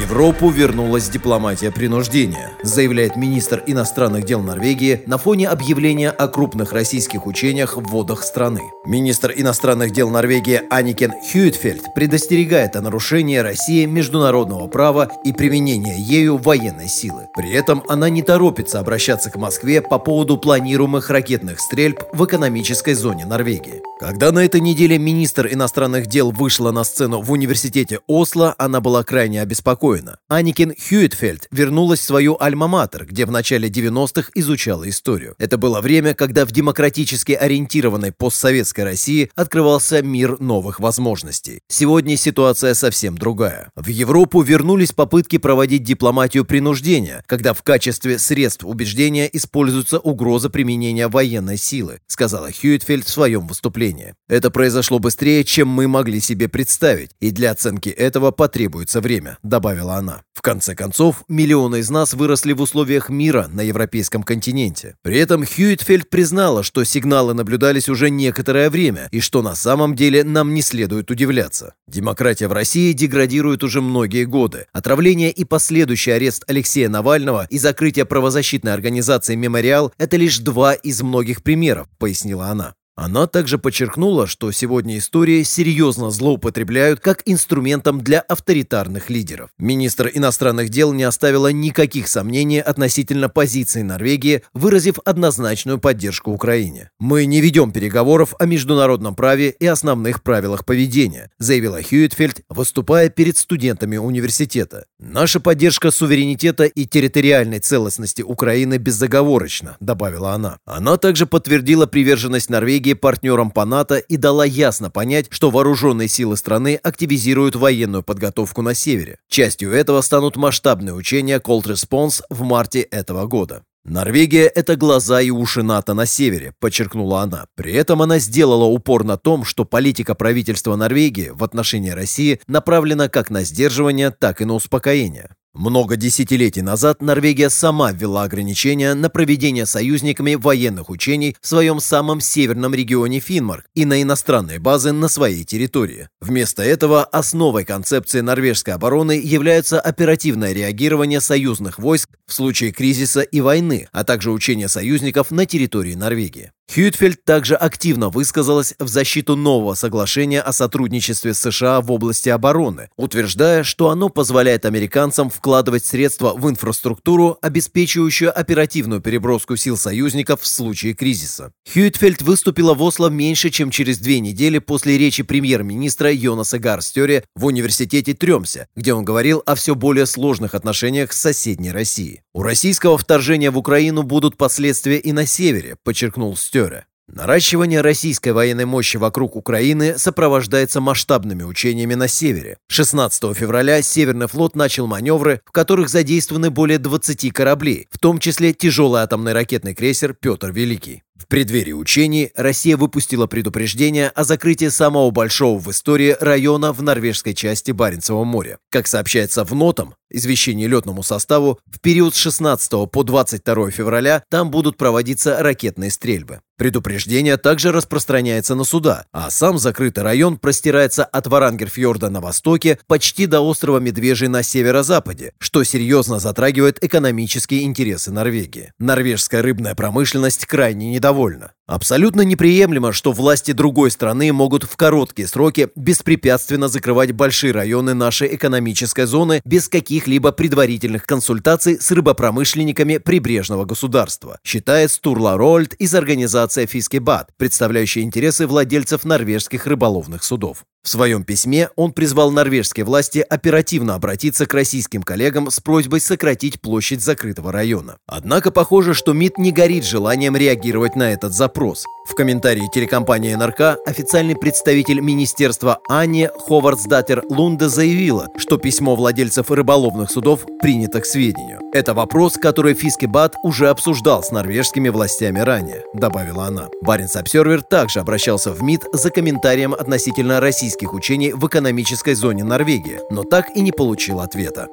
Европу вернулась дипломатия принуждения, заявляет министр иностранных дел Норвегии на фоне объявления о крупных российских учениях в водах страны. Министр иностранных дел Норвегии Аникен Хьюитфельд предостерегает о нарушении России международного права и применении ею военной силы. При этом она не торопится обращаться к Москве по поводу планируемых ракетных стрельб в экономической зоне Норвегии. Когда на этой неделе министр иностранных дел вышла на сцену в университете Осло, она была крайне обеспокоена. Аникин Хьюитфельд вернулась в свою альма-матер, где в начале 90-х изучала историю. Это было время, когда в демократически ориентированной постсоветской России открывался мир новых возможностей. Сегодня ситуация совсем другая. В Европу вернулись попытки проводить дипломатию принуждения, когда в качестве средств убеждения используется угроза применения военной силы, сказала Хьюитфельд в своем выступлении наступления. Это произошло быстрее, чем мы могли себе представить, и для оценки этого потребуется время», — добавила она. В конце концов, миллионы из нас выросли в условиях мира на европейском континенте. При этом Хьюитфельд признала, что сигналы наблюдались уже некоторое время, и что на самом деле нам не следует удивляться. Демократия в России деградирует уже многие годы. Отравление и последующий арест Алексея Навального и закрытие правозащитной организации «Мемориал» — это лишь два из многих примеров, пояснила она. Она также подчеркнула, что сегодня истории серьезно злоупотребляют как инструментом для авторитарных лидеров. Министр иностранных дел не оставила никаких сомнений относительно позиции Норвегии, выразив однозначную поддержку Украине. «Мы не ведем переговоров о международном праве и основных правилах поведения», заявила Хьюитфельд, выступая перед студентами университета. «Наша поддержка суверенитета и территориальной целостности Украины безоговорочна», добавила она. Она также подтвердила приверженность Норвегии Норвегии партнером по НАТО и дала ясно понять, что вооруженные силы страны активизируют военную подготовку на севере. Частью этого станут масштабные учения Cold Response в марте этого года. «Норвегия – это глаза и уши НАТО на севере», – подчеркнула она. При этом она сделала упор на том, что политика правительства Норвегии в отношении России направлена как на сдерживание, так и на успокоение. Много десятилетий назад Норвегия сама ввела ограничения на проведение союзниками военных учений в своем самом северном регионе Финмарк и на иностранные базы на своей территории. Вместо этого основой концепции норвежской обороны является оперативное реагирование союзных войск в случае кризиса и войны, а также учения союзников на территории Норвегии. Хьютфельд также активно высказалась в защиту нового соглашения о сотрудничестве с США в области обороны, утверждая, что оно позволяет американцам вкладывать средства в инфраструктуру, обеспечивающую оперативную переброску сил союзников в случае кризиса. Хьютфельд выступила в Осло меньше, чем через две недели после речи премьер-министра Йонаса Гарстёре в университете Трёмсе, где он говорил о все более сложных отношениях с соседней Россией. У российского вторжения в Украину будут последствия и на севере, подчеркнул Стере. Наращивание российской военной мощи вокруг Украины сопровождается масштабными учениями на севере. 16 февраля Северный флот начал маневры, в которых задействованы более 20 кораблей, в том числе тяжелый атомный ракетный крейсер «Петр Великий». В преддверии учений Россия выпустила предупреждение о закрытии самого большого в истории района в норвежской части Баренцева моря. Как сообщается в нотам, извещении летному составу, в период с 16 по 22 февраля там будут проводиться ракетные стрельбы. Предупреждение также распространяется на суда, а сам закрытый район простирается от Варангерфьорда на востоке почти до острова Медвежий на северо-западе, что серьезно затрагивает экономические интересы Норвегии. Норвежская рыбная промышленность крайне недовольна недовольна. Абсолютно неприемлемо, что власти другой страны могут в короткие сроки беспрепятственно закрывать большие районы нашей экономической зоны без каких-либо предварительных консультаций с рыбопромышленниками прибрежного государства, считает Стурла Рольд из организации Фискебат, представляющей интересы владельцев норвежских рыболовных судов. В своем письме он призвал норвежские власти оперативно обратиться к российским коллегам с просьбой сократить площадь закрытого района. Однако похоже, что МИД не горит желанием реагировать на этот запрос. В комментарии телекомпании НРК официальный представитель министерства Ани Ховардсдатер Лунде заявила, что письмо владельцев рыболовных судов принято к сведению. Это вопрос, который Фискебат уже обсуждал с норвежскими властями ранее, добавила она. Баренц Обсервер также обращался в МИД за комментарием относительно российских учений в экономической зоне Норвегии, но так и не получил ответа.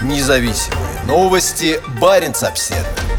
Независимые новости. Баренц Обсервер.